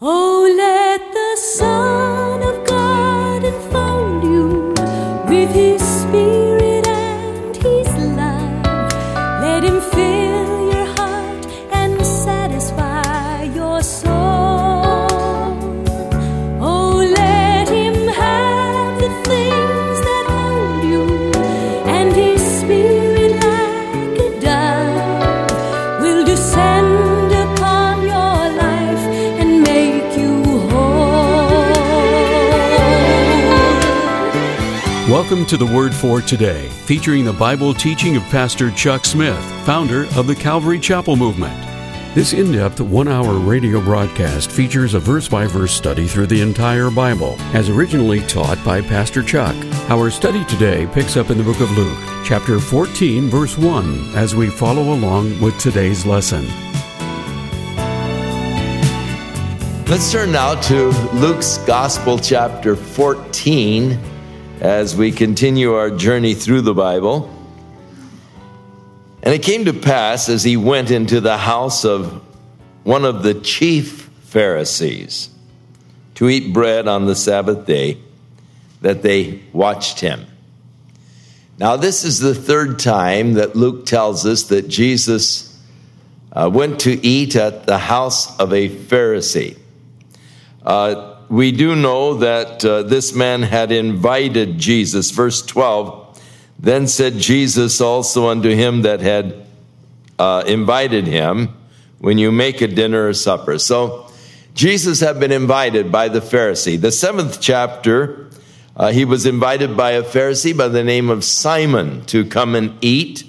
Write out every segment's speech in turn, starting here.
Oh, Welcome to the Word for Today, featuring the Bible teaching of Pastor Chuck Smith, founder of the Calvary Chapel Movement. This in depth one hour radio broadcast features a verse by verse study through the entire Bible, as originally taught by Pastor Chuck. Our study today picks up in the book of Luke, chapter 14, verse 1, as we follow along with today's lesson. Let's turn now to Luke's Gospel, chapter 14, as we continue our journey through the Bible. And it came to pass as he went into the house of one of the chief Pharisees to eat bread on the Sabbath day that they watched him. Now, this is the third time that Luke tells us that Jesus uh, went to eat at the house of a Pharisee. Uh, we do know that uh, this man had invited Jesus. Verse 12 Then said Jesus also unto him that had uh, invited him, When you make a dinner or supper. So Jesus had been invited by the Pharisee. The seventh chapter, uh, he was invited by a Pharisee by the name of Simon to come and eat.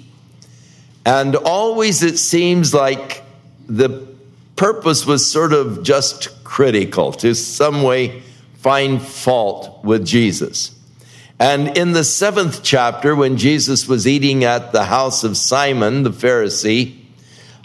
And always it seems like the purpose was sort of just critical, to some way find fault with Jesus. And in the seventh chapter, when Jesus was eating at the house of Simon the Pharisee,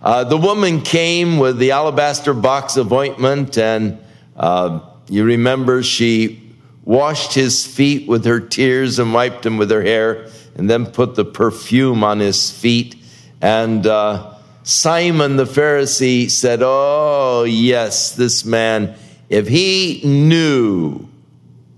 uh, the woman came with the alabaster box of ointment, and uh, you remember she washed his feet with her tears and wiped them with her hair, and then put the perfume on his feet. And uh, Simon the Pharisee said, Oh, yes, this man, if he knew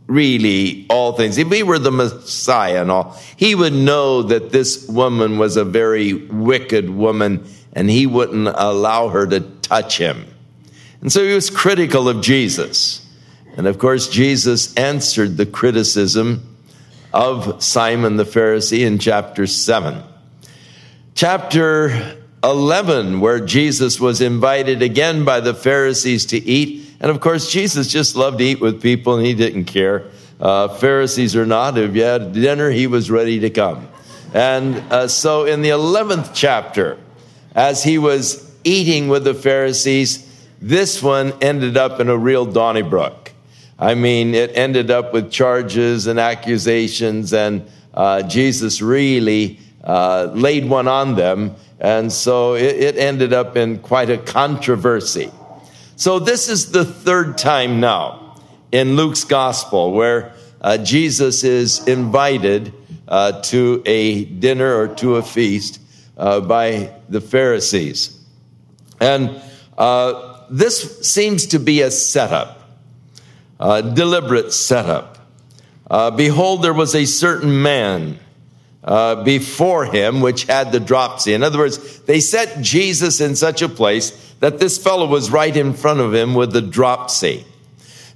really all things, if he were the Messiah and all, he would know that this woman was a very wicked woman and he wouldn't allow her to touch him. And so he was critical of Jesus. And of course, Jesus answered the criticism of Simon the Pharisee in chapter 7. Chapter 11, where Jesus was invited again by the Pharisees to eat. And of course, Jesus just loved to eat with people and he didn't care. Uh, Pharisees or not, if you had dinner, he was ready to come. And uh, so in the 11th chapter, as he was eating with the Pharisees, this one ended up in a real Donnybrook. I mean, it ended up with charges and accusations, and uh, Jesus really uh, laid one on them. And so it, it ended up in quite a controversy. So this is the third time now in Luke's gospel where uh, Jesus is invited uh, to a dinner or to a feast uh, by the Pharisees. And uh, this seems to be a setup, a deliberate setup. Uh, Behold, there was a certain man uh, before him which had the dropsy. In other words, they set Jesus in such a place that this fellow was right in front of him with the dropsy.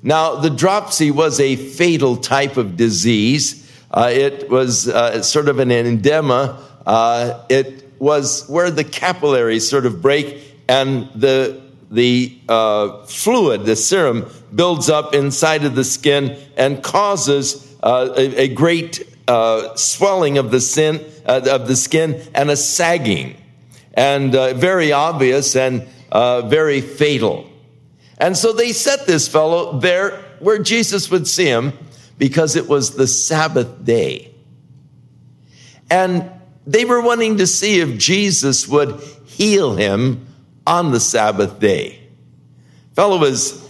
Now, the dropsy was a fatal type of disease. Uh, it was uh, sort of an edema. Uh, it was where the capillaries sort of break and the the uh, fluid, the serum, builds up inside of the skin and causes uh, a, a, great uh, swelling of the, sin, uh, of the skin and a sagging, and uh, very obvious and uh, very fatal. And so they set this fellow there where Jesus would see him because it was the Sabbath day. And they were wanting to see if Jesus would heal him on the Sabbath day. Fellow was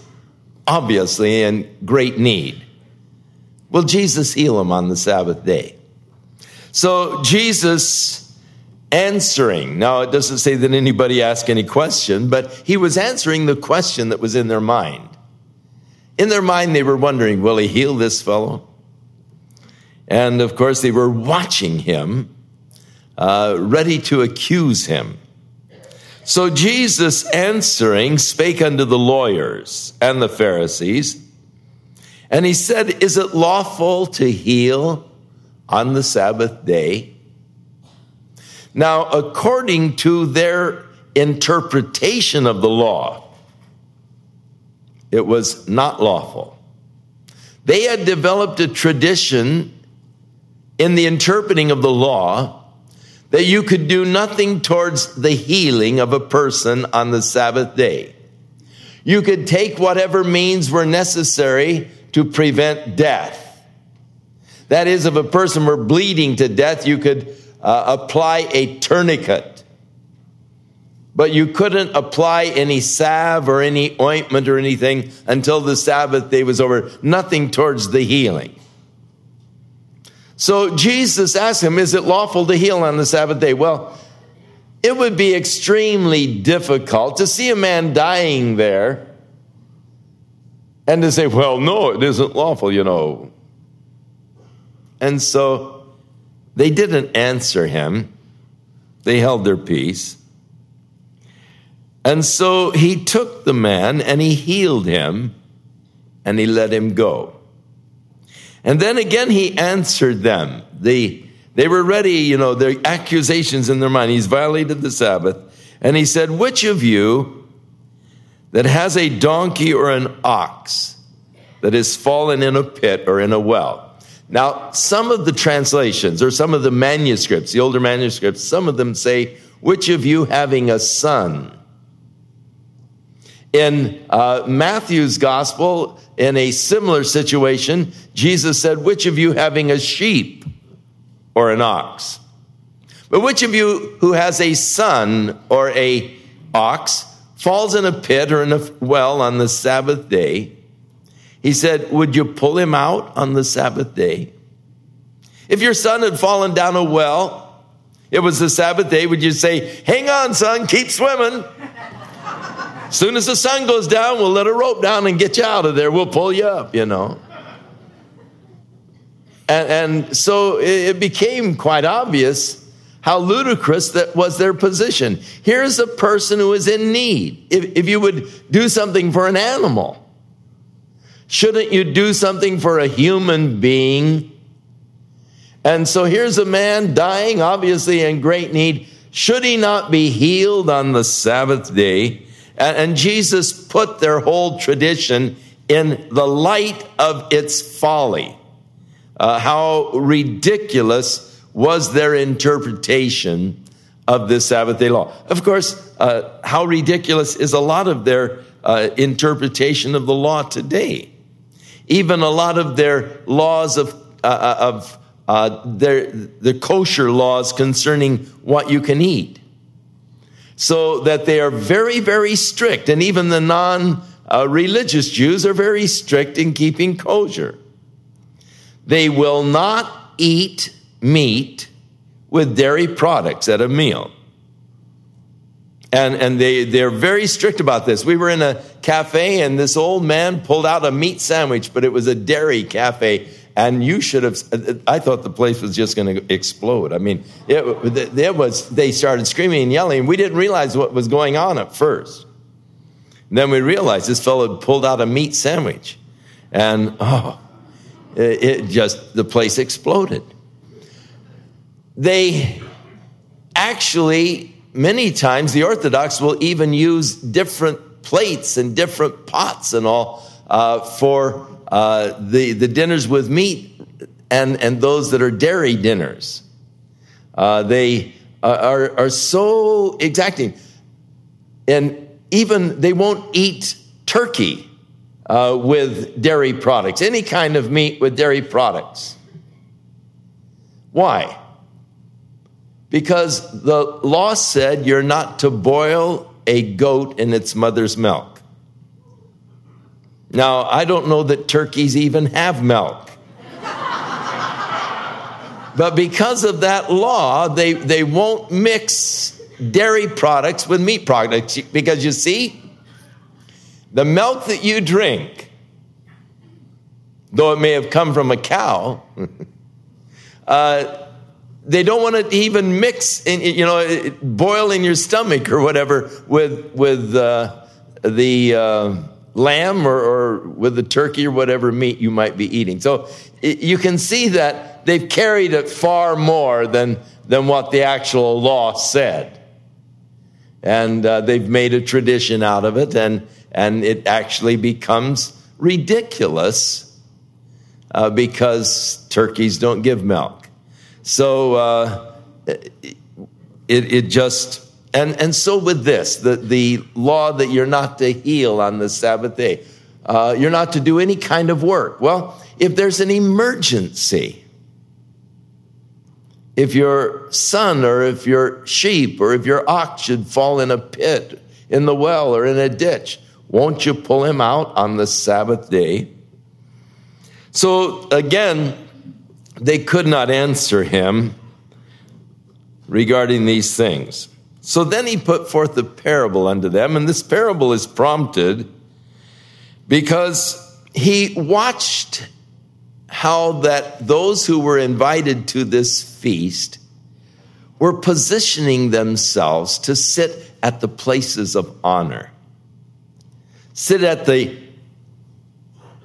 obviously in great need. Will Jesus heal him on the Sabbath day? So Jesus answering. Now, it doesn't say that anybody asked any question, but he was answering the question that was in their mind. in their mind, they were wondering, will he heal this fellow? And of course, they were watching him, uh, ready to accuse him. So Jesus answering spake unto the lawyers and the Pharisees, and he said, Is it lawful to heal on the Sabbath day? Now, according to their interpretation of the law, it was not lawful. They had developed a tradition in the interpreting of the law that you could do nothing towards the healing of a person on the Sabbath day. You could take whatever means were necessary to prevent death. That is, if a person were bleeding to death, you could uh, apply a tourniquet. But you couldn't apply any salve or any ointment or anything until the Sabbath day was over. Nothing towards the healing. So Jesus asked him, Is it lawful to heal on the Sabbath day? Well, it would be extremely difficult to see a man dying there and to say, Well, no, it isn't lawful, you know. And so they didn't answer him, they held their peace. And so he took the man and he healed him and he let him go. And then again, he answered them. The, they were ready, you know, their accusations in their mind. He's violated the Sabbath. And he said, Which of you that has a donkey or an ox that has fallen in a pit or in a well? Now, some of the translations or some of the manuscripts, the older manuscripts, some of them say, Which of you having a son? In uh, Matthew's gospel, in a similar situation, Jesus said, Which of you having a sheep or an ox? But which of you who has a son or a ox falls in a pit or in a well on the Sabbath day? He said, Would you pull him out on the Sabbath day? If your son had fallen down a well, it was the Sabbath day, would you say, Hang on, son, keep swimming? As soon as the sun goes down, we'll let a rope down and get you out of there. We'll pull you up, you know. And, and so it became quite obvious how ludicrous that was their position. Here's a person who is in need. If, if you would do something for an animal, shouldn't you do something for a human being? And so here's a man dying, obviously in great need. Should he not be healed on the Sabbath day? And, Jesus put their whole tradition in the light of its folly. Uh, how ridiculous was their interpretation of this Sabbath day law? Of course, uh, how ridiculous is a lot of their uh, interpretation of the law today? Even a lot of their laws of, uh, uh, of uh, their, the kosher laws concerning what you can eat so that they are very, very strict. And even the non religious Jews are very strict in keeping kosher. They will not eat meat with dairy products at a meal. And, and they, they're very strict about this. We were in a cafe and this old man pulled out a meat sandwich, but it was a dairy cafe. And you should have i thought the place was just going to explode. I mean it, it was they started screaming and yelling. We didn't realize what was going on at first. And then we realized this fellow pulled out a meat sandwich. And oh it, it just the place exploded they actually many times the orthodox will even use different plates and different pots and all uh, for uh, the, the dinners with meat and, and those that are dairy dinners. Uh, they are, are so exacting. And even they won't eat turkey uh, with dairy products, any kind of meat with dairy products. Why? Because the law said you're not to boil a goat in its mother's milk. Now, I don't know that turkeys even have milk. but because of that law, they, they won't mix dairy products with meat products. Because you see, the milk that you drink though it may have come from a cow. uh, they don't want to even mix, in, you know, boil in your stomach or whatever with with uh, the uh, lamb or, or, with the turkey or whatever meat you might be eating. So it, you can see that they've carried it far more than than what the actual law said, and uh, they've made a tradition out of it, and and it actually becomes ridiculous uh, because turkeys don't give milk. So uh, it, it just, and, and so with this, the, the law that you're not to heal on the Sabbath day, uh, you're not to do any kind of work. Well, if there's an emergency, if your son or if your sheep or if your ox should fall in a pit, in the well, or in a ditch, won't you pull him out on the Sabbath day? So again, they could not answer him regarding these things. So then he put forth a parable unto them, and this parable is prompted because he watched how that those who were invited to this feast were positioning themselves to sit at the places of honor, sit at the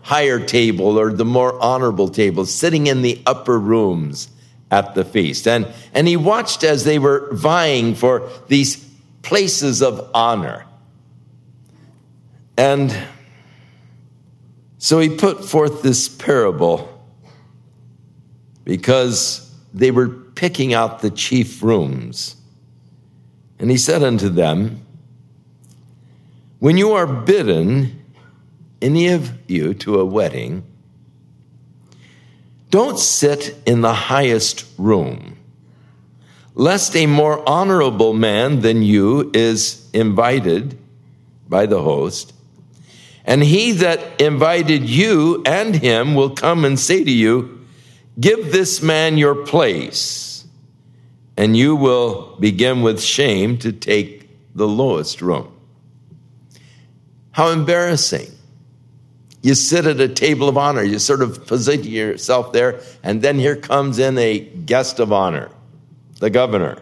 higher table or the more honorable table, sitting in the upper rooms at the feast. And, and he watched as they were vying for these places of honor. And so he put forth this parable because they were picking out the chief rooms. And he said unto them, When you are bidden, any of you to a wedding, don't sit in the highest room, lest a more honorable man than you is invited by the host. And he that invited you and him will come and say to you, Give this man your place, and you will begin with shame to take the lowest room. How embarrassing. You sit at a table of honor. You sort of position yourself there, and then here comes in a guest of honor, the governor.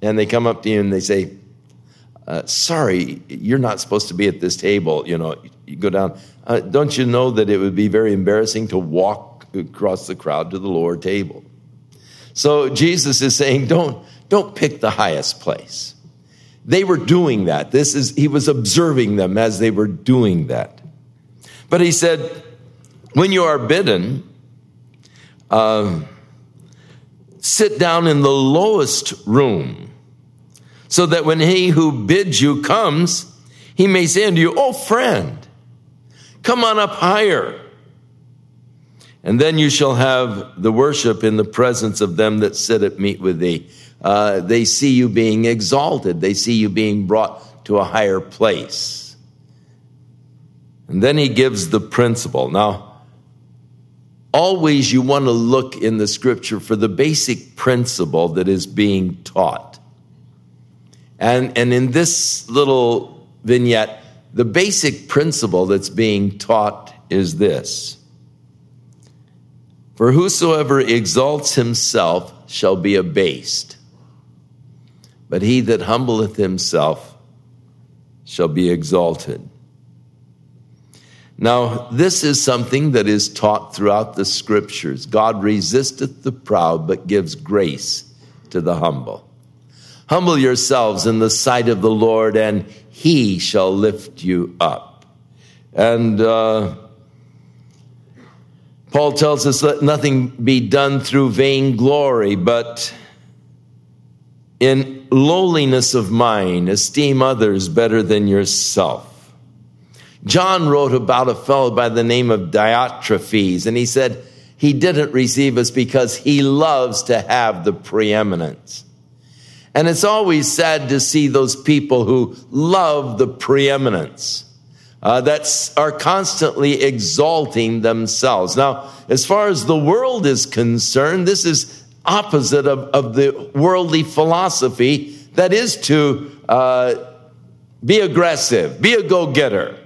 And they come up to you and they say, uh, Sorry, you're not supposed to be at this table. You know, you go down. Uh, don't you know that it would be very embarrassing to walk across the crowd to the lower table? So Jesus is saying, Don't, don't pick the highest place. They were doing that. This is, he was observing them as they were doing that. But he said, when you are bidden, uh, sit down in the lowest room, so that when he who bids you comes, he may say unto you, Oh, friend, come on up higher. And then you shall have the worship in the presence of them that sit at meat with thee. Uh, they see you being exalted, they see you being brought to a higher place. And then he gives the principle. Now, always you want to look in the scripture for the basic principle that is being taught. And, and in this little vignette, the basic principle that's being taught is this For whosoever exalts himself shall be abased, but he that humbleth himself shall be exalted. Now, this is something that is taught throughout the scriptures. God resisteth the proud, but gives grace to the humble. Humble yourselves in the sight of the Lord, and he shall lift you up. And uh, Paul tells us, let nothing be done through vainglory, but in lowliness of mind, esteem others better than yourself. John wrote about a fellow by the name of Diotrephes, and he said he didn't receive us because he loves to have the preeminence. And it's always sad to see those people who love the preeminence. Uh, that are constantly exalting themselves. Now, as far as the world is concerned, this is opposite of, of the worldly philosophy that is to uh, be aggressive, be a go getter.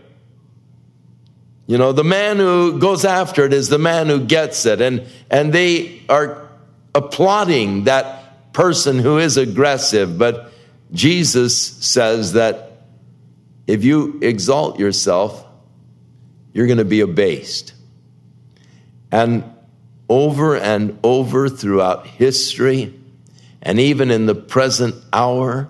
You know, the man who goes after it is the man who gets it. And, and they are applauding that person who is aggressive. But Jesus says that if you exalt yourself, you're going to be abased. And over and over throughout history, and even in the present hour,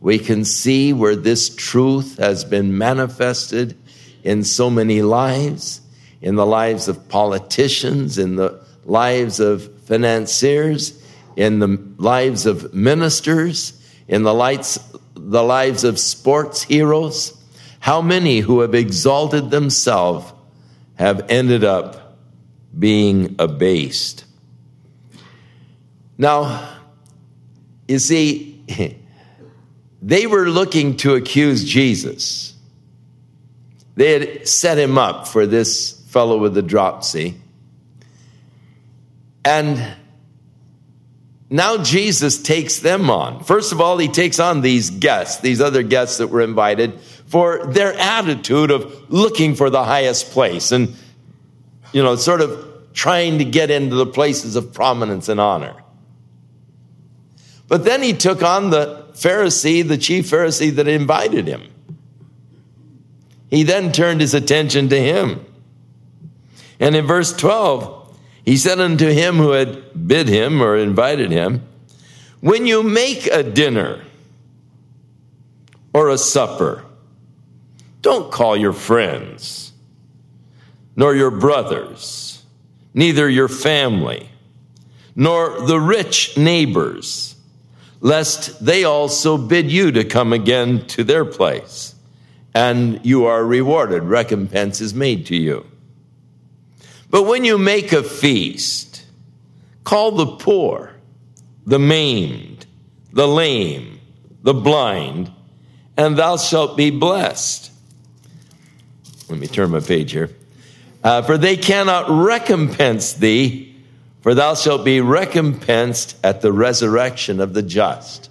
we can see where this truth has been manifested in so many lives, in the lives of politicians, in the lives of financiers, in the lives of ministers, in the, lights, the lives of sports heroes. How many who have exalted themselves have ended up being abased? Now, you see, they were looking to accuse Jesus. They had set him up for this fellow with the dropsy. And now Jesus takes them on. First of all, he takes on these guests, these other guests that were invited, for their attitude of looking for the highest place and, you know, sort of trying to get into the places of prominence and honor. But then he took on the Pharisee, the chief Pharisee that invited him. He then turned his attention to him. And in verse 12, he said unto him who had bid him or invited him, When you make a dinner or a supper, don't call your friends, nor your brothers, neither your family, nor the rich neighbors lest they also bid you to come again to their place, and you are rewarded. Recompense is made to you. But when you make a feast, call the poor, the maimed, the lame, the blind, and thou shalt be blessed. Let me turn my page here. Uh, for they cannot recompense thee for thou shalt be recompensed at the resurrection of the just.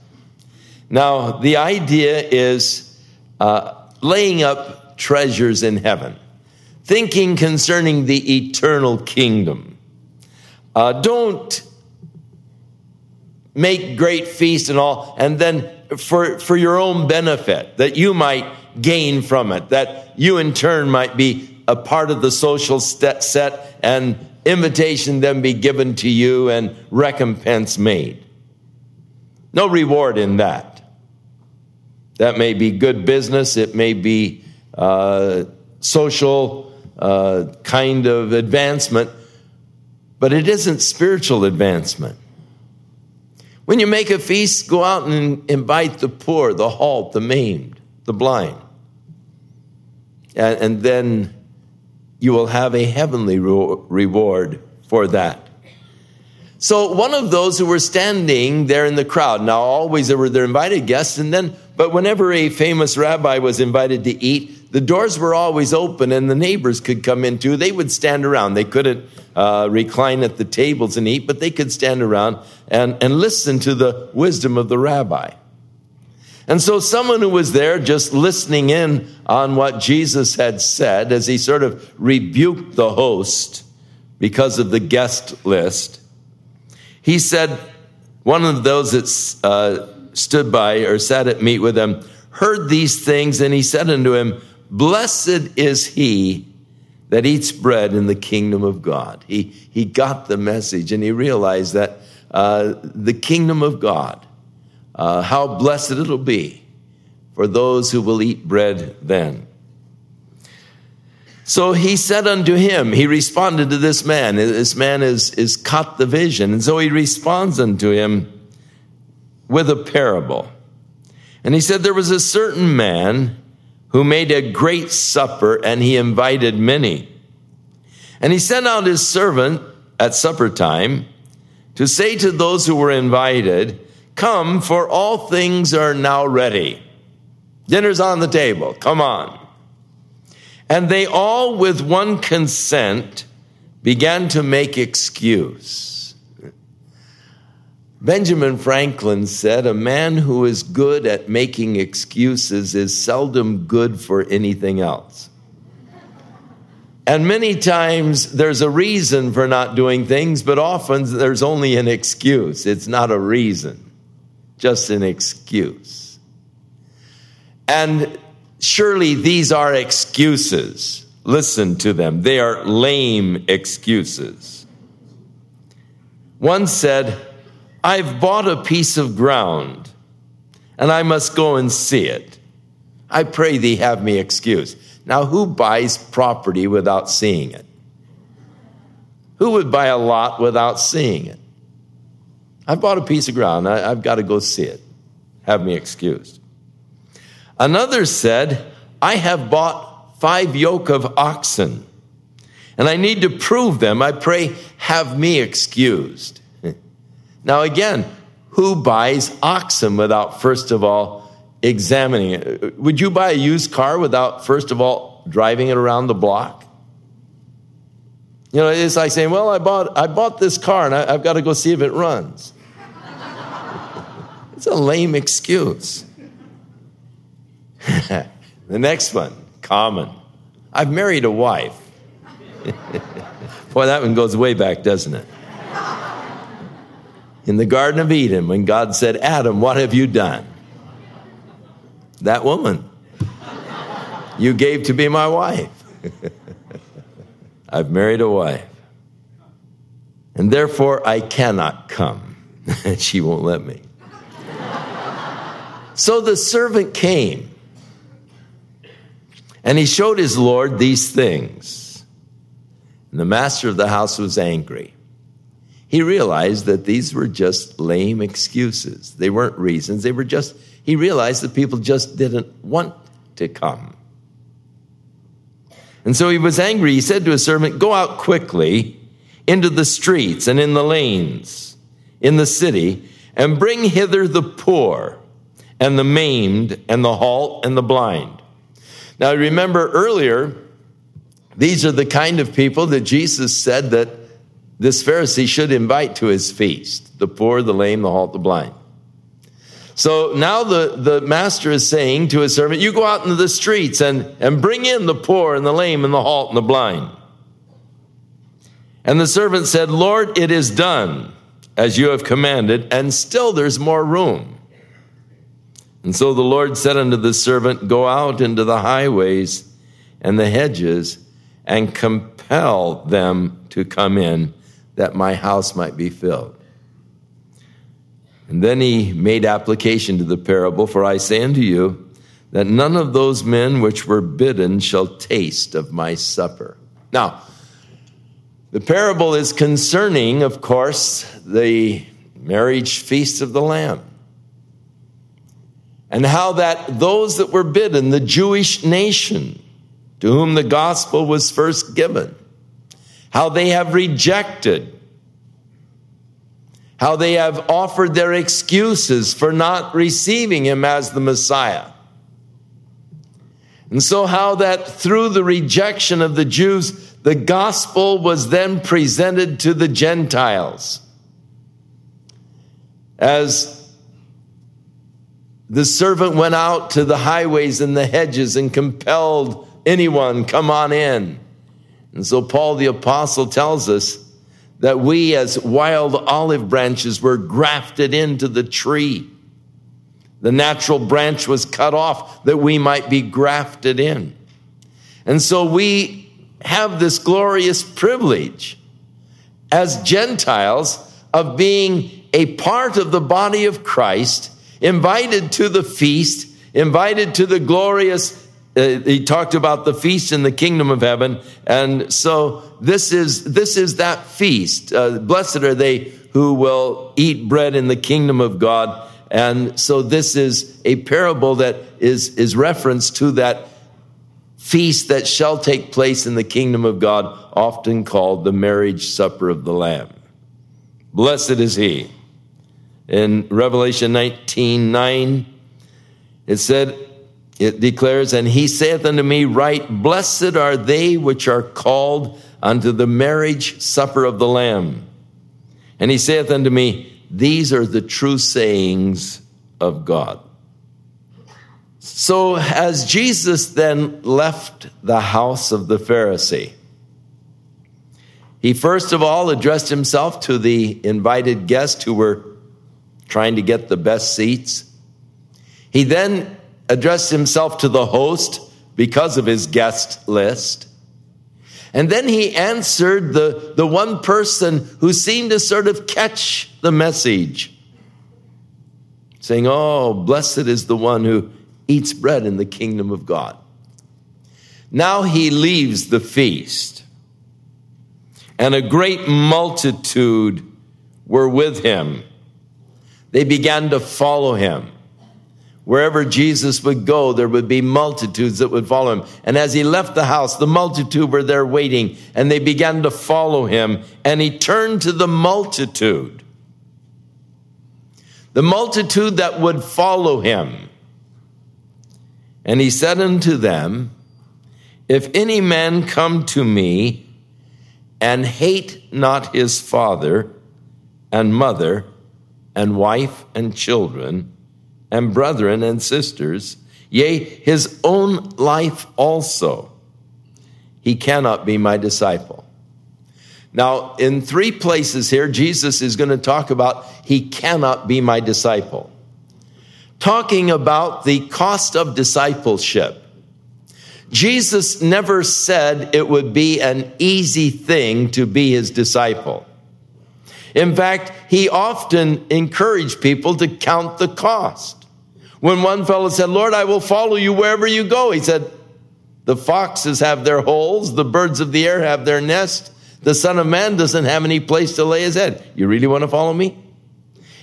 Now, the idea is uh, laying up treasures in heaven, thinking concerning the eternal kingdom. Uh, don't make great feasts and all, and then for, for your own benefit, that you might gain from it, that you in turn might be a part of the social set and invitation then be given to you and recompense made. No reward in that. That may be good business, it may be uh, social uh, kind of advancement, but it isn't spiritual advancement. When you make a feast, go out and invite the poor, the halt, the maimed, the blind. And, and then you will have a heavenly reward for that. So one of those who were standing there in the crowd, now always there were their invited guests, and then, but whenever a famous rabbi was invited to eat, the doors were always open and the neighbors could come in too. They would stand around. They couldn't uh, recline at the tables and eat, but they could stand around and, and listen to the wisdom of the rabbi. And so, someone who was there just listening in on what Jesus had said as he sort of rebuked the host because of the guest list, he said, one of those that uh, stood by or sat at meat with him heard these things, and he said unto him, Blessed is he that eats bread in the kingdom of God. He, he got the message and he realized that uh, the kingdom of God uh, how blessed it'll be for those who will eat bread then. So he said unto him, he responded to this man. This man is, is caught the vision. And so he responds unto him with a parable. And he said, There was a certain man who made a great supper and he invited many. And he sent out his servant at supper time to say to those who were invited, Come, for all things are now ready. Dinner's on the table. Come on. And they all, with one consent, began to make excuse. Benjamin Franklin said, A man who is good at making excuses is seldom good for anything else. And many times there's a reason for not doing things, but often there's only an excuse. It's not a reason, just an excuse. And surely these are excuses. Listen to them. They are lame excuses. One said, I've bought a piece of ground and I must go and see it. I pray thee have me excused. Now, who buys property without seeing it? Who would buy a lot without seeing it? I've bought a piece of ground. I, have got to go see it. Have me excused. Another said, I have bought five yoke of oxen, and I need to prove them. I pray, have me excused. Now, again, who buys oxen without first of all examining it? Would you buy a used car without first of all driving it around the block? You know, it's like saying, "Well, I bought I bought this car and I, I've got to go see if it runs." it's a lame excuse. the next one, common. I've married a wife. Boy, that one goes way back, doesn't it? In the Garden of Eden when God said, Adam, what have you done? That woman you gave to be my wife. I've married a wife. And therefore I cannot come. she won't let me. so the servant came and he showed his Lord these things. And the master of the house was angry he realized that these were just lame excuses. They weren't reasons. They were just, he realized that people just didn't want to come. And so he was angry. He said to his servant, Go out quickly into the streets and in the lanes in the city and bring hither the poor and the maimed and the halt and the blind. Now remember earlier, these are the kind of people that Jesus said that this Pharisee should invite to his feast the poor, the lame, the halt, the blind. So now the, the master is saying to his servant, You go out into the streets and, and bring in the poor and the lame and the halt and the blind. And the servant said, Lord, it is done as you have commanded, and still there's more room. And so the Lord said unto the servant, Go out into the highways and the hedges and compel them to come in that my house might be filled. And then he made application to the parable For I say unto you, that none of those men which were bidden shall taste of my supper. Now, the parable is concerning, of course, the marriage feast of the Lamb. And how that those that were bidden, the Jewish nation, to whom the gospel was first given, how they have rejected, how they have offered their excuses for not receiving him as the Messiah. And so, how that through the rejection of the Jews, the gospel was then presented to the Gentiles. As the servant went out to the highways and the hedges and compelled anyone, come on in. And so Paul the apostle tells us that we as wild olive branches were grafted into the tree. The natural branch was cut off that we might be grafted in. And so we have this glorious privilege as Gentiles of being a part of the body of Christ, invited to the feast, invited to the glorious he talked about the feast in the kingdom of heaven. And so this is this is that feast. Uh, blessed are they who will eat bread in the kingdom of god. And so this is a parable that is is reference to that feast that shall take place in the kingdom of god often called the marriage supper of the lamb. Blessed is he. In revelation 19 9 it said it declares, And he saith unto me, Write, blessed are they which are called unto the marriage supper of the Lamb. And he saith unto me, These are the true sayings of God. So, as Jesus then left the house of the Pharisee, He first of all addressed himself to the invited guests who were trying to get the best seats. He then addressed himself to the host because of his guest list. And then he answered the, the one person who seemed to sort of catch the message, saying, Oh, blessed is the one who eats bread in the kingdom of God. Now he leaves the feast, and a great multitude were with him. They began to follow him. Wherever Jesus would go, there would be multitudes that would follow him. And as he left the house, the multitude were there waiting, and they began to follow him. And he turned to the multitude, the multitude that would follow him. And he said unto them, If any man come to me and hate not his father and mother and wife and children, and brethren and sisters, yea, his own life also, he cannot be my disciple. Now, in three places here, Jesus is going to talk about he cannot be my disciple. Talking about the cost of discipleship. Jesus never said it would be an easy thing to be his disciple. In fact, he often encouraged people to count the cost. When one fellow said, Lord, I will follow you wherever you go, he said, The foxes have their holes, the birds of the air have their nest, the Son of Man doesn't have any place to lay his head. You really want to follow me?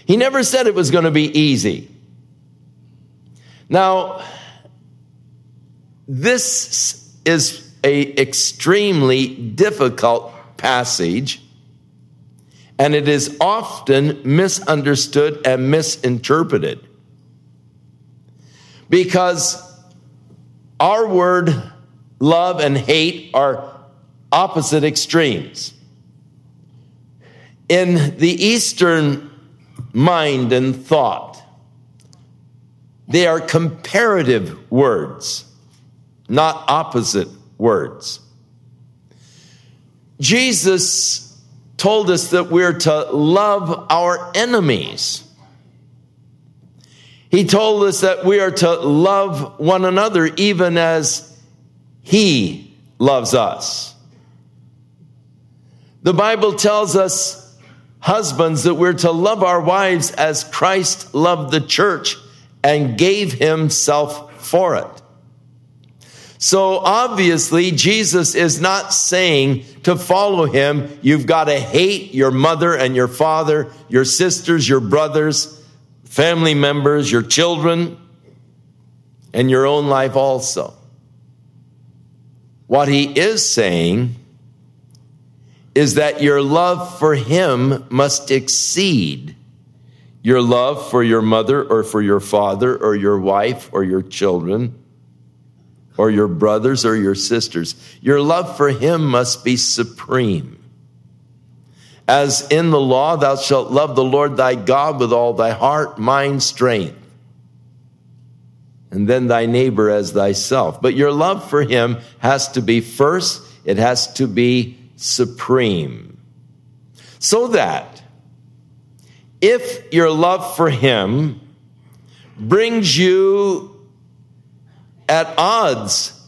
He never said it was going to be easy. Now, this is a extremely difficult passage and it is often misunderstood and misinterpreted because our word love and hate are opposite extremes. In the Eastern mind and thought, they are comparative words, not opposite words. Jesus told us that we're to love our enemies. He told us that we are to love one another even as He loves us. The Bible tells us, husbands, that we're to love our wives as Christ loved the church and gave Himself for it. So obviously, Jesus is not saying to follow him, you've got to hate your mother and your father, your sisters, your brothers, family members, your children, and your own life also. What he is saying is that your love for him must exceed your love for your mother or for your father or your wife or your children or your brothers or your sisters. Your love for him must be supreme. As in the law, thou shalt love the Lord thy God with all thy heart, mind, strength, and then thy neighbor as thyself. But your love for him has to be first, it has to be supreme. So that if your love for him brings you at odds,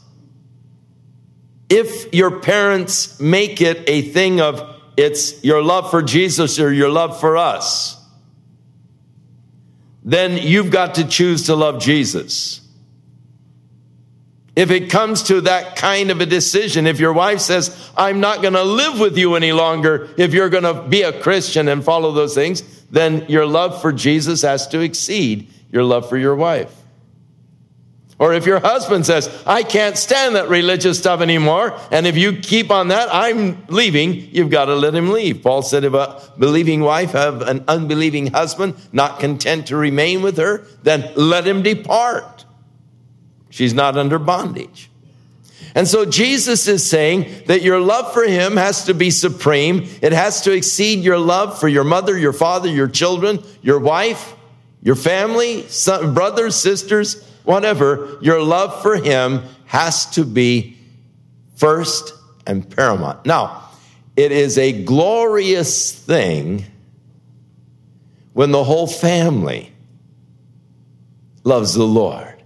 if your parents make it a thing of it's your love for Jesus or your love for us, then you've got to choose to love Jesus. If it comes to that kind of a decision, if your wife says, I'm not going to live with you any longer, if you're going to be a Christian and follow those things, then your love for Jesus has to exceed your love for your wife. Or if your husband says, I can't stand that religious stuff anymore, and if you keep on that, I'm leaving, you've got to let him leave. Paul said, if a believing wife have an unbelieving husband, not content to remain with her, then let him depart. She's not under bondage. And so Jesus is saying that your love for him has to be supreme. It has to exceed your love for your mother, your father, your children, your wife, your family, son, brothers, sisters, whatever, your love for him has to be first and paramount. Now, it is a glorious thing when the whole family loves the Lord.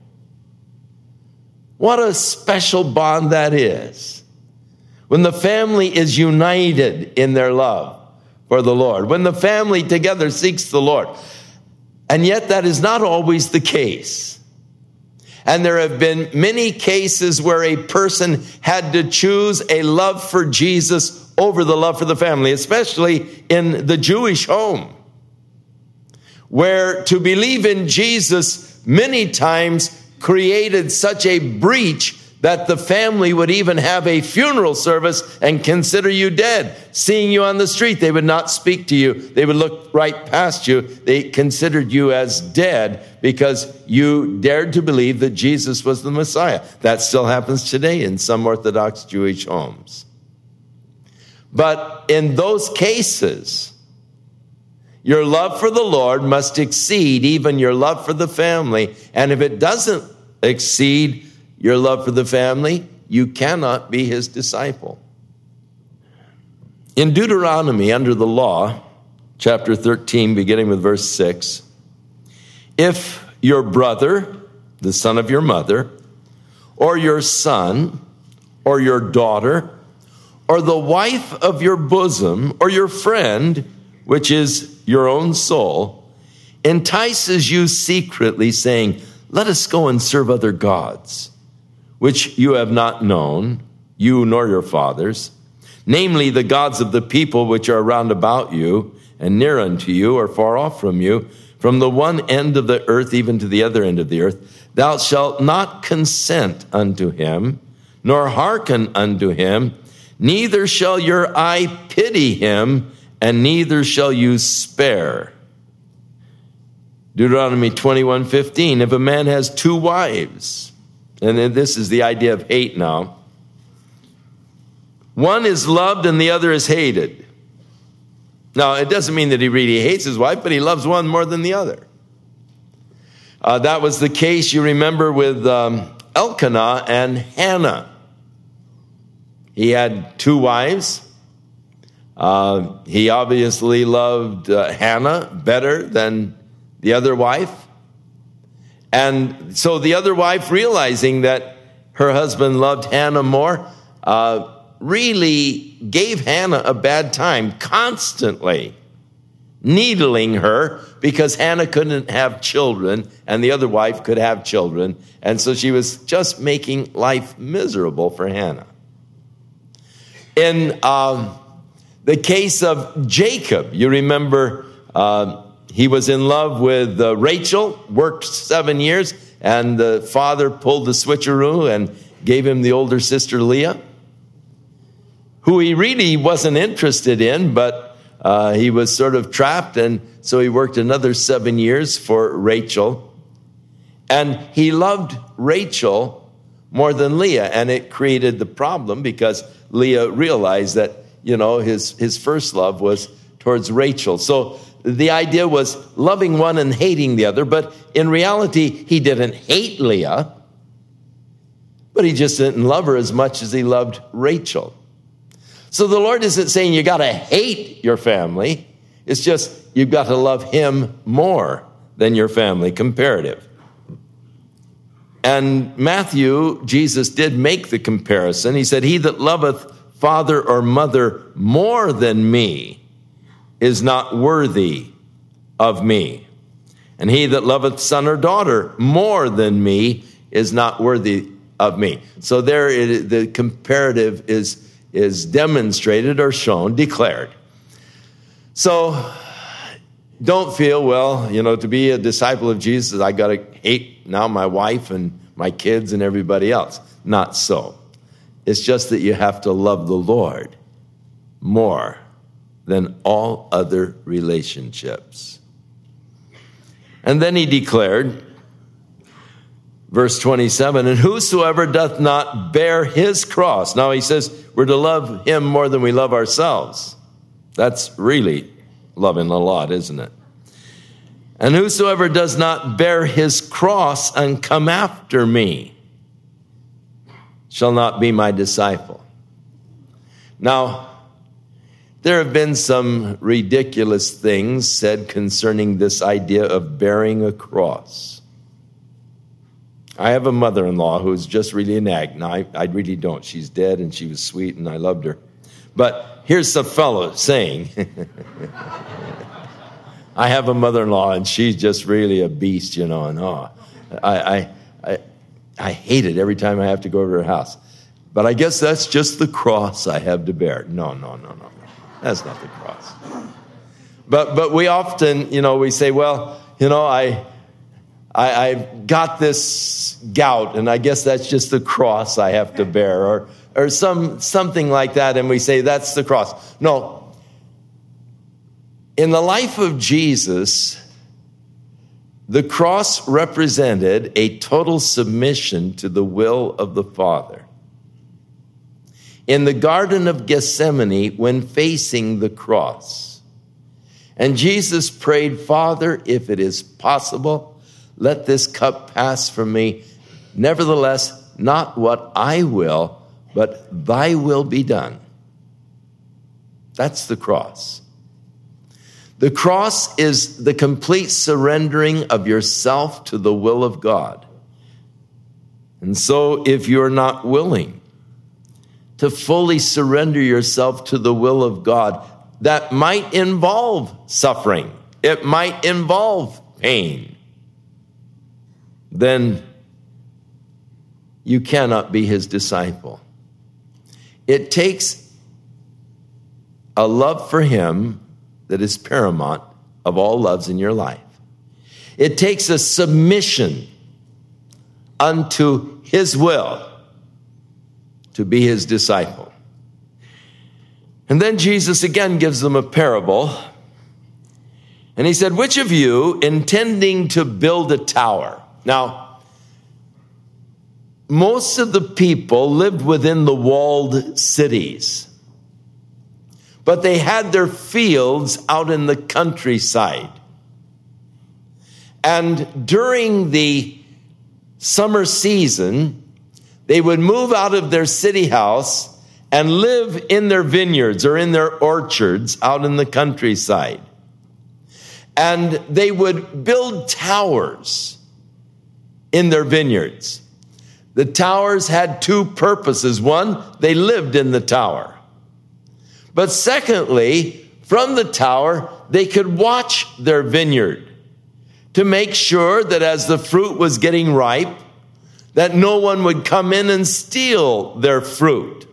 What a special bond that is. When the family is united in their love for the Lord, when the family together seeks the Lord. And yet, that is not always the case. And there have been many cases where a person had to choose a love for Jesus over the love for the family, especially in the Jewish home, where to believe in Jesus many times created such a breach that the family would even have a funeral service and consider you dead. Seeing you on the street, they would not speak to you. They would look right past you. They considered you as dead because you dared to believe that Jesus was the Messiah. That still happens today in some Orthodox Jewish homes. But in those cases, your love for the Lord must exceed even your love for the family. And if it doesn't exceed your love for the family, you cannot be his disciple. In Deuteronomy, under the law, chapter 13, beginning with verse 6, if your brother, the son of your mother, or your son, or your daughter, or the wife of your bosom, or your friend, which is your own soul, entices you secretly, saying, Let us go and serve other gods which you have not known, you nor your fathers, namely the gods of the people which are round about you, and near unto you, or far off from you, from the one end of the earth even to the other end of the earth, thou shalt not consent unto him, nor hearken unto him, neither shall your eye pity him, and neither shall you spare. Deuteronomy 21 15. If a man has two wives, and then this is the idea of hate now. One is loved and the other is hated. Now, it doesn't mean that he really hates his wife, but he loves one more than the other. Uh, that was the case, you remember, with um, Elkanah and Hannah. He had two wives. Uh, he obviously loved uh, Hannah better than the other wife. And so the other wife, realizing that her husband loved Hannah more, uh, really gave Hannah a bad time constantly, needling her because Hannah couldn't have children and the other wife could have children. And so she was just making life miserable for Hannah. In um, the case of Jacob, you remember uh, he was in love with uh, Rachel, worked seven years, and the father pulled the switcheroo and gave him the older sister Leah, who he really wasn't interested in, but uh, he was sort of trapped, and so he worked another seven years for Rachel. And he loved Rachel more than Leah, and it created the problem because Leah realized that, you know, his, his first love was towards Rachel. So the idea was loving one and hating the other, but in reality, he didn't hate Leah, but he just didn't love her as much as he loved Rachel. So the Lord isn't saying you got to hate your family, it's just you've got to love him more than your family, comparative. And Matthew, Jesus did make the comparison. He said, He that loveth father or mother more than me is not worthy of me. And he that loveth son or daughter more than me is not worthy of me. So there it, the comparative is, is demonstrated or shown, declared. So don't feel, well, you know, to be a disciple of Jesus, I got to hate now my wife and my kids and everybody else. Not so. It's just that you have to love the Lord more than all other relationships. And then he declared, verse 27, and whosoever doth not bear his cross. Now he says we're to love him more than we love ourselves. That's really loving a lot, isn't it? And whosoever does not bear his cross and come after me shall not be my disciple. Now, There have been some ridiculous things said concerning this idea of bearing a cross. I have a mother in law who's just really an ag. No, I, I really don't. She's dead and she was sweet and I loved her. But here's a fellow saying, I have a mother in law and she's just really a beast, you know, and oh, I, I, I, I hate it every time I have to go to her house. But I guess that's just the cross I have to bear. No, no, no, no. That's not the cross. But, but we often, you know, we say, well, you know, I, I, I've got this gout, and I guess that's just the cross I have to bear, or, or some, something like that, and we say that's the cross. No. In the life of Jesus, the cross represented a total submission to the will of the Father in the Garden of Gethsemane when facing the cross. And Jesus prayed, Father, if it is possible, let this cup pass from me. Nevertheless, not what I will, but thy will be done. That's the cross. The cross is the complete surrendering of yourself to the will of God. And so, if you're not willing, to fully surrender yourself to the will of God that might involve suffering, it might involve pain, then you cannot be his disciple. It takes a love for him that is paramount of all loves in your life. It takes a submission unto his will to be his disciple. And then Jesus again gives them a parable. And he said, Which of you, intending to build a tower? Now, most of the people lived within the walled cities, but they had their fields out in the countryside. And during the summer season, they would move out of their city house and live in their vineyards or in their orchards out in the countryside. And they would build towers in their vineyards. The towers had two purposes. One, they lived in the tower. But secondly, from the tower, they could watch their vineyard to make sure that as the fruit was getting ripe, that no one would come in and steal their fruit.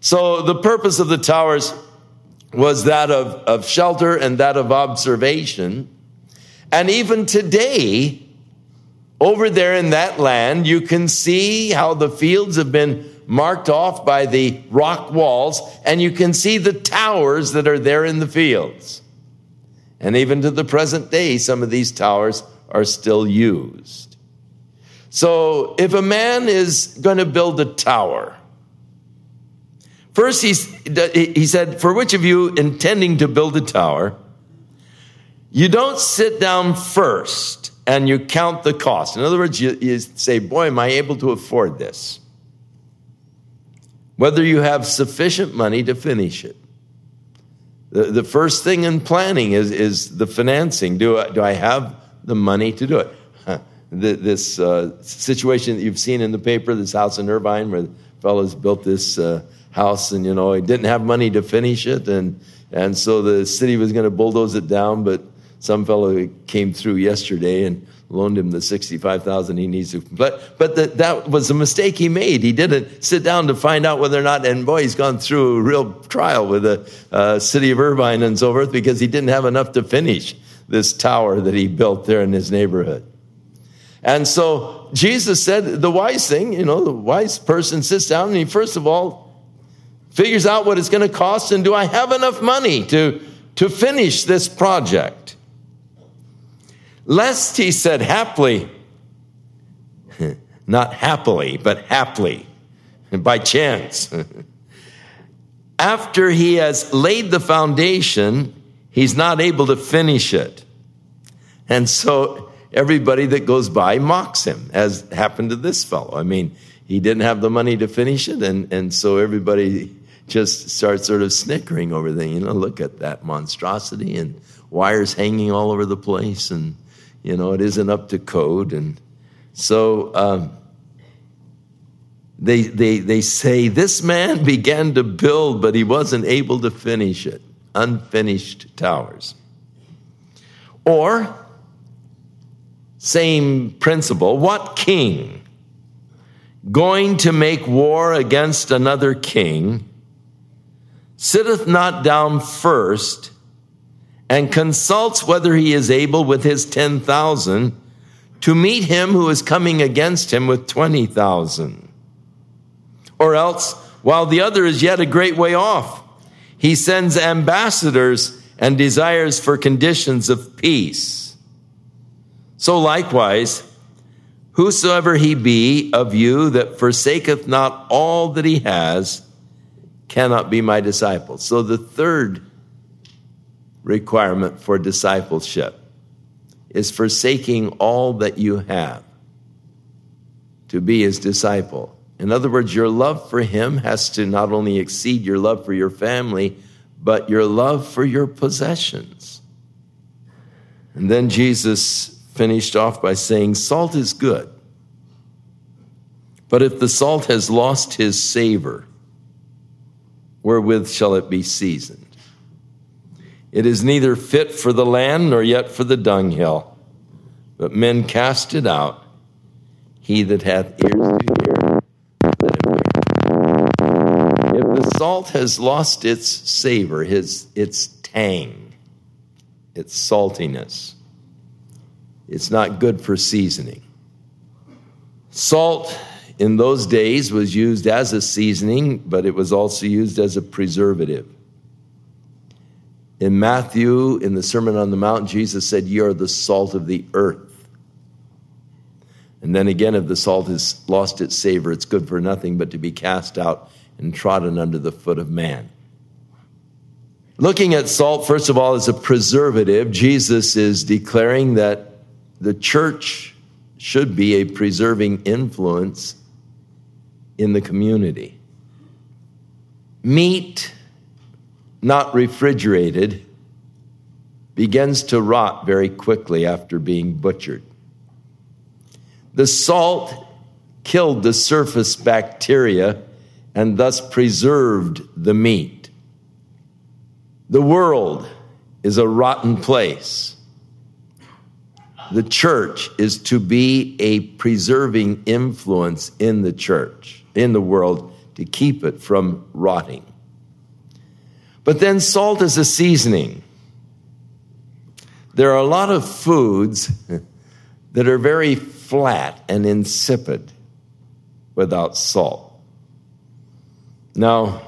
So the purpose of the towers was that of, of shelter and that of observation. And even today, over there in that land, you can see how the fields have been marked off by the rock walls, and you can see the towers that are there in the fields. And even to the present day, some of these towers are still used. So if a man is going to build a tower, first he's, he said, For which of you intending to build a tower, you don't sit down first and you count the cost. In other words, you, you say, Boy, am I able to afford this? Whether you have sufficient money to finish it. The, the first thing in planning is, is the financing. Do I, do I have the money to do it? The, this uh, situation that you've seen in the paper, this house in Irvine, where the fellows built this uh, house, and you know he didn't have money to finish it, and and so the city was going to bulldoze it down, but some fellow came through yesterday and loaned him the sixty-five thousand he needs to. But but the, that was a mistake he made. He didn't sit down to find out whether or not. And boy, he's gone through a real trial with the uh, city of Irvine and so forth because he didn't have enough to finish this tower that he built there in his neighborhood. And so Jesus said the wise thing, you know, the wise person sits down and he first of all figures out what it's going to cost and do I have enough money to, to finish this project? Lest he said happily, not happily, but happily, by chance. After he has laid the foundation, he's not able to finish it. And so everybody that goes by mocks him, as happened to this fellow. I mean, he didn't have the money to finish it, and, and so everybody just starts sort of snickering over the, you know, look at that monstrosity and wires hanging all over the place, and you know, it isn't up to code, and so. Um, they, they, they say this man began to build, but he wasn't able to finish it. Unfinished towers. Or, same principle, what king going to make war against another king sitteth not down first and consults whether he is able with his 10,000 to meet him who is coming against him with 20,000? Or else, while the other is yet a great way off, he sends ambassadors and desires for conditions of peace. So likewise, whosoever he be of you that forsaketh not all that he has, cannot be my disciple. So the third requirement for discipleship is forsaking all that you have to be his disciple. In other words, your love for him has to not only exceed your love for your family, but your love for your possessions. And then Jesus finished off by saying, Salt is good. But if the salt has lost his savor, wherewith shall it be seasoned? It is neither fit for the land nor yet for the dunghill, but men cast it out. He that hath ears to hear, let him hear. If the salt has lost its savor, his, its tang, its saltiness. It's not good for seasoning. Salt in those days was used as a seasoning, but it was also used as a preservative. In Matthew, in the Sermon on the Mount, Jesus said, You are the salt of the earth. And then again, if the salt has lost its savor, it's good for nothing but to be cast out and trodden under the foot of man. Looking at salt, first of all, as a preservative, Jesus is declaring that the church should be a preserving influence in the community. Meat, not refrigerated, begins to rot very quickly after being butchered. The salt killed the surface bacteria and thus preserved the meat. The world is a rotten place. The church is to be a preserving influence in the church, in the world, to keep it from rotting. But then salt is a seasoning. There are a lot of foods that are very flat and insipid without salt. Now,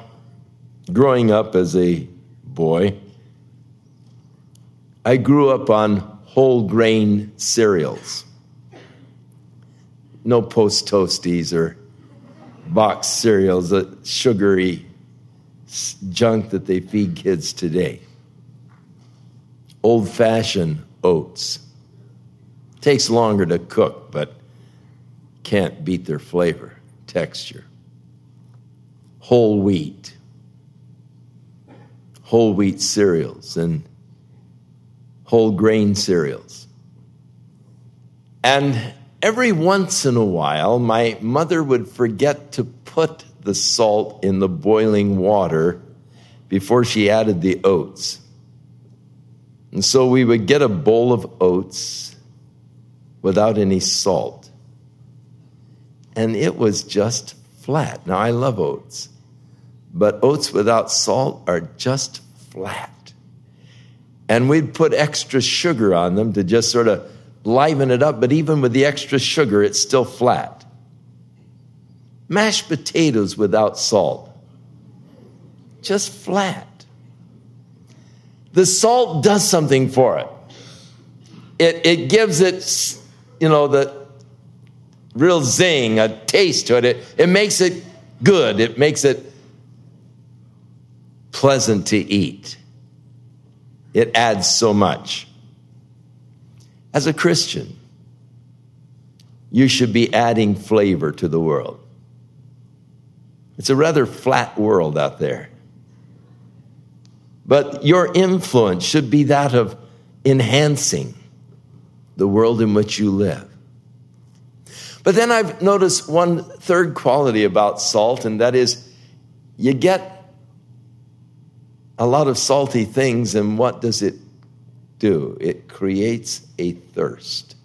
growing up as a boy, I grew up on whole grain cereals. No post toasties or box cereals, the sugary junk that they feed kids today. Old fashioned oats. Takes longer to cook, but can't beat their flavor, texture whole wheat, whole wheat cereals, and whole grain cereals. And every once in a while, my mother would forget to put the salt in the boiling water before she added the oats. And so we would get a bowl of oats without any salt. And it was just flat. Now, I love oats but oats without salt are just flat. And we'd put extra sugar on them to just sort of liven it up, but even with the extra sugar, it's still flat. Mashed potatoes without salt, just flat. The salt does something for it. It, it gives it, you know, the real zing, a taste to it. it. It makes it good. It makes it pleasant to eat. It adds so much. As a Christian, you should be adding flavor to the world. It's a rather flat world out there. But your influence should be that of enhancing the world in which you live. But then I've noticed one third quality about salt, and that is you get a lot of salty things, and what does it do? It creates a thirst.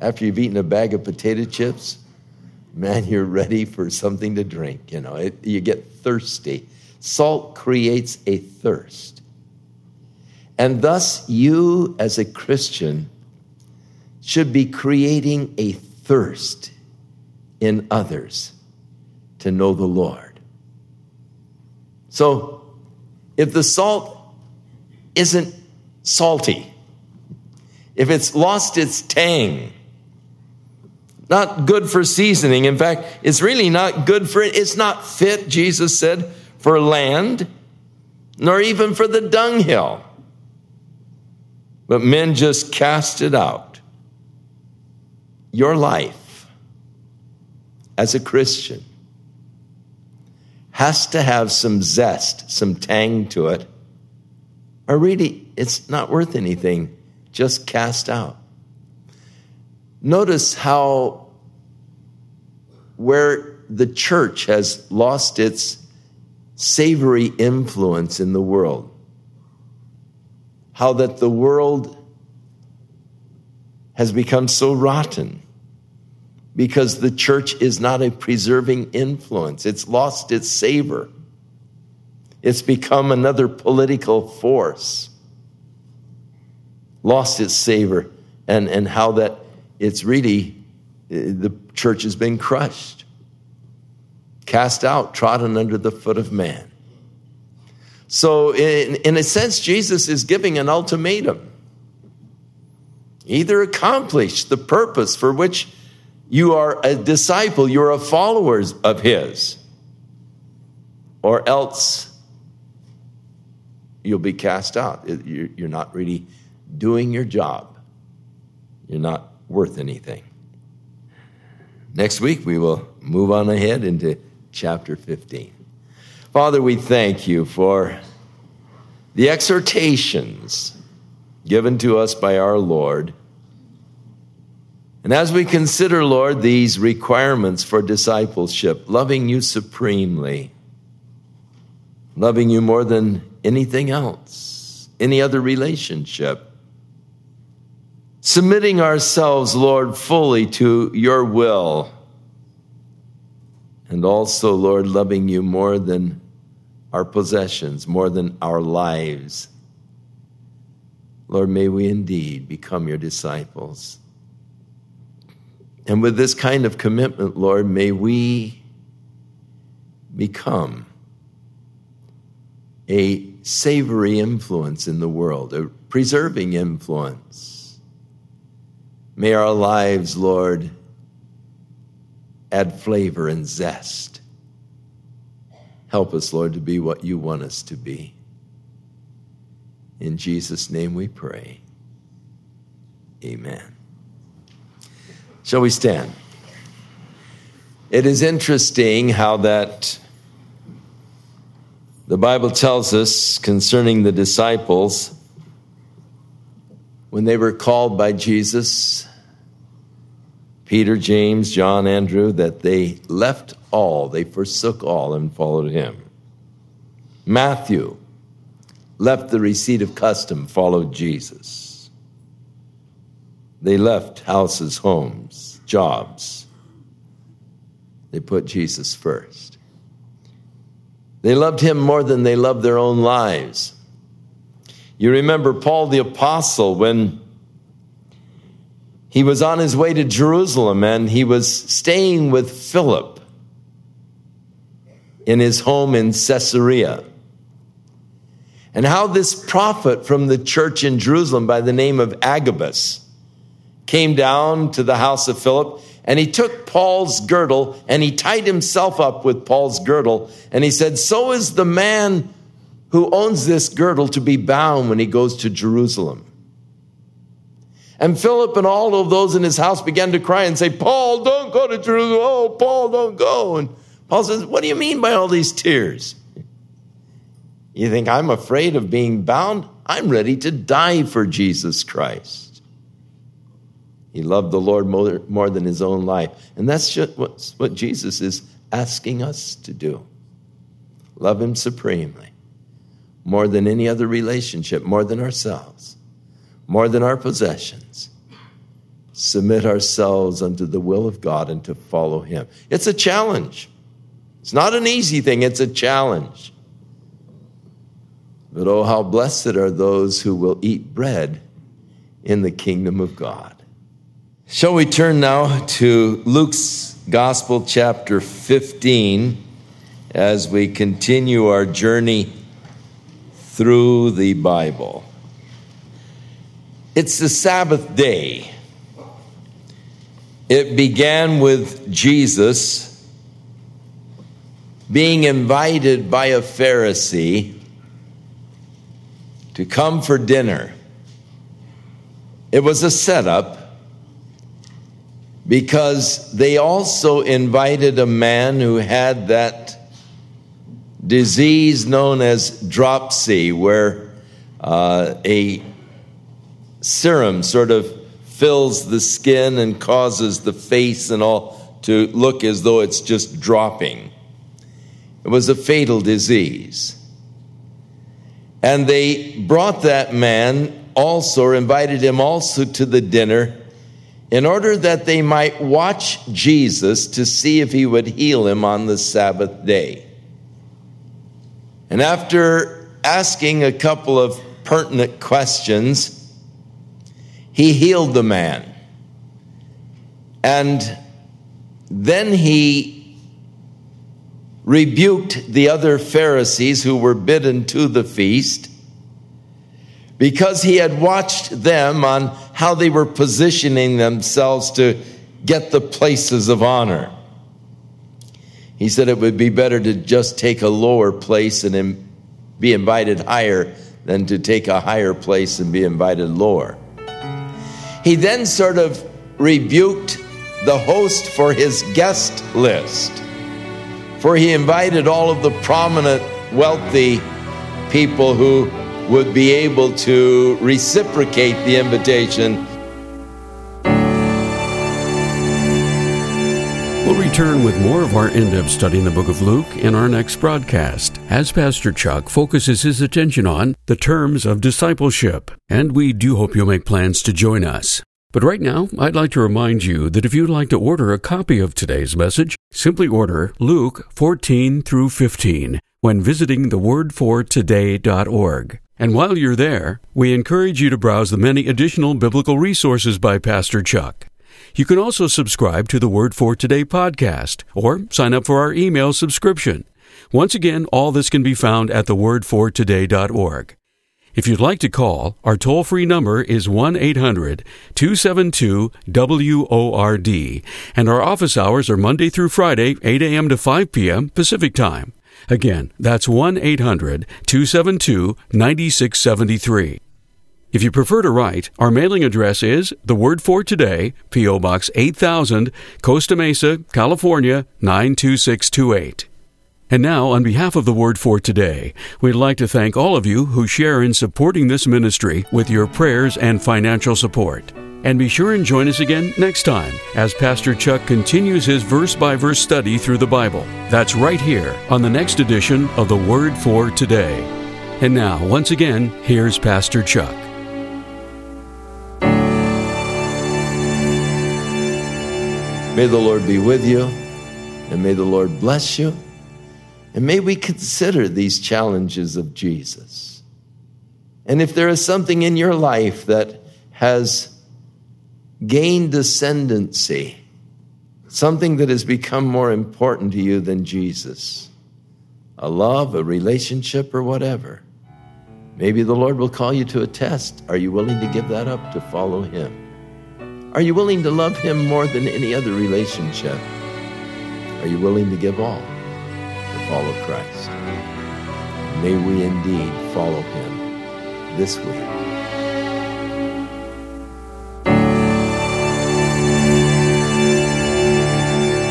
After you've eaten a bag of potato chips, man, you're ready for something to drink. You know, it, you get thirsty. Salt creates a thirst. And thus, you as a Christian should be creating a thirst in others to know the Lord. So, if the salt isn't salty, if it's lost its tang, not good for seasoning. In fact, it's really not good for it. It's not fit, Jesus said, for land, nor even for the dunghill. But men just cast it out. Your life as a Christian has to have some zest, some tang to it, or really it's not worth anything, just cast out. Notice how where the church has lost its savory influence in the world, how that the world has become so rotten because the church is not a preserving influence. It's lost its savor. It's become another political force, lost its savor, and, and how that it's really, eh, the church has been crushed, cast out, trodden under the foot of man. So, in, in a sense, Jesus is giving an ultimatum. Either accomplish the purpose for which you are a disciple, you're a follower of His, or else you'll be cast out. You're not really doing your job. You're not worth anything. Next week, we will move on ahead into chapter 15. Father, we thank you for the exhortations given to us by our Lord. And as we consider, Lord, these requirements for discipleship, loving you supremely, loving you more than anything else, any other relationship, submitting ourselves, Lord, fully to your will. And also, Lord, loving you more than our possessions, more than our lives. Lord, may we indeed become your disciples. And with this kind of commitment, Lord, may we become a savory influence in the world, a preserving influence May our lives, Lord, add flavor and zest. Help us, Lord, to be what you want us to be. In Jesus' name we pray. Amen. Shall we stand? It is interesting how that the Bible tells us concerning the disciples when they were called by Jesus, Peter, James, John, Andrew, that they left all, they forsook all and followed him. Matthew left the receipt of custom, followed Jesus. They left houses, homes, jobs. They put Jesus first. They loved him more than they loved their own lives. You remember Paul the Apostle when he was on his way to Jerusalem and he was staying with Philip in his home in Caesarea. And how this prophet from the church in Jerusalem by the name of Agabus came down to the house of Philip and he took Paul's girdle and he tied himself up with Paul's girdle and he said, So is the man who owns this girdle to be bound when he goes to Jerusalem. And Philip and all of those in his house began to cry and say, Paul, don't go to Jerusalem. Oh, Paul, don't go. And Paul says, What do you mean by all these tears? You think I'm afraid of being bound? I'm ready to die for Jesus Christ. He loved the Lord more, more than his own life. And that's what Jesus is asking us to do love him supremely, more than any other relationship, more than ourselves, more than our possessions. Submit ourselves unto the will of God and to follow him. It's a challenge. It's not an easy thing, it's a challenge. But oh, how blessed are those who will eat bread in the kingdom of God. Shall we turn now to Luke's Gospel, chapter 15, as we continue our journey through the Bible? It's the Sabbath day. It began with Jesus being invited by a Pharisee to come for dinner. It was a setup because they also invited a man who had that disease known as dropsy, where uh, a serum sort of fills the skin and causes the face and all to look as though it's just dropping. It was a fatal disease. And they brought that man also, or invited him also to the dinner in order that they might watch Jesus to see if he would heal him on the Sabbath day. And after asking a couple of pertinent questions, he healed the man. And then he rebuked the other Pharisees who were bidden to the feast because he had watched them on how they were positioning themselves to get the places of honor. He said it would be better to just take a lower place and be invited higher than to take a higher place and be invited lower. He then sort of rebuked the host for his guest list for he invited all of the prominent, wealthy people who would be able to reciprocate the invitation. We'll return with more of our in depth study in the book of Luke in our next broadcast, as Pastor Chuck focuses his attention on the terms of discipleship. And we do hope you'll make plans to join us. But right now, I'd like to remind you that if you'd like to order a copy of today's message, simply order Luke 14 through 15 when visiting thewordfortoday.org. And while you're there, we encourage you to browse the many additional biblical resources by Pastor Chuck. You can also subscribe to the Word for Today podcast or sign up for our email subscription. Once again, all this can be found at thewordfortoday.org. If you'd like to call, our toll free number is 1 800 272 WORD, and our office hours are Monday through Friday, 8 a.m. to 5 p.m. Pacific Time. Again, that's 1 800 272 9673. If you prefer to write, our mailing address is The Word for Today, P.O. Box 8000, Costa Mesa, California 92628. And now, on behalf of the Word for Today, we'd like to thank all of you who share in supporting this ministry with your prayers and financial support. And be sure and join us again next time as Pastor Chuck continues his verse by verse study through the Bible. That's right here on the next edition of the Word for Today. And now, once again, here's Pastor Chuck. May the Lord be with you, and may the Lord bless you and may we consider these challenges of Jesus. And if there is something in your life that has gained descendancy, something that has become more important to you than Jesus, a love, a relationship, or whatever, maybe the Lord will call you to a test. Are you willing to give that up to follow Him? Are you willing to love Him more than any other relationship? Are you willing to give all? To follow Christ. May we indeed follow him this week.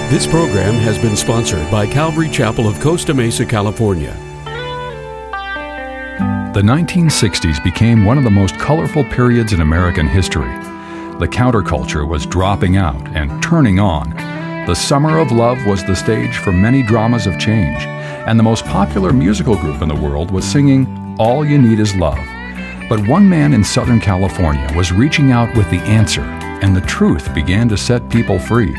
This program has been sponsored by Calvary Chapel of Costa Mesa, California. The 1960s became one of the most colorful periods in American history. The counterculture was dropping out and turning on. The Summer of Love was the stage for many dramas of change, and the most popular musical group in the world was singing All You Need Is Love. But one man in Southern California was reaching out with the answer, and the truth began to set people free.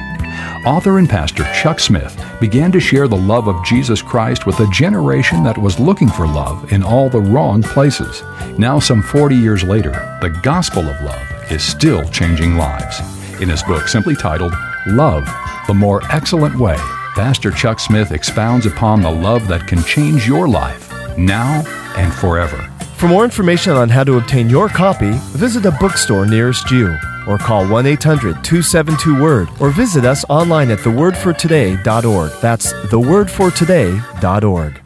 Author and pastor Chuck Smith began to share the love of Jesus Christ with a generation that was looking for love in all the wrong places. Now, some 40 years later, the gospel of love is still changing lives. In his book, simply titled Love, the More Excellent Way, Pastor Chuck Smith expounds upon the love that can change your life now and forever. For more information on how to obtain your copy, visit a bookstore nearest you or call 1 800 272 Word or visit us online at thewordfortoday.org. That's thewordfortoday.org.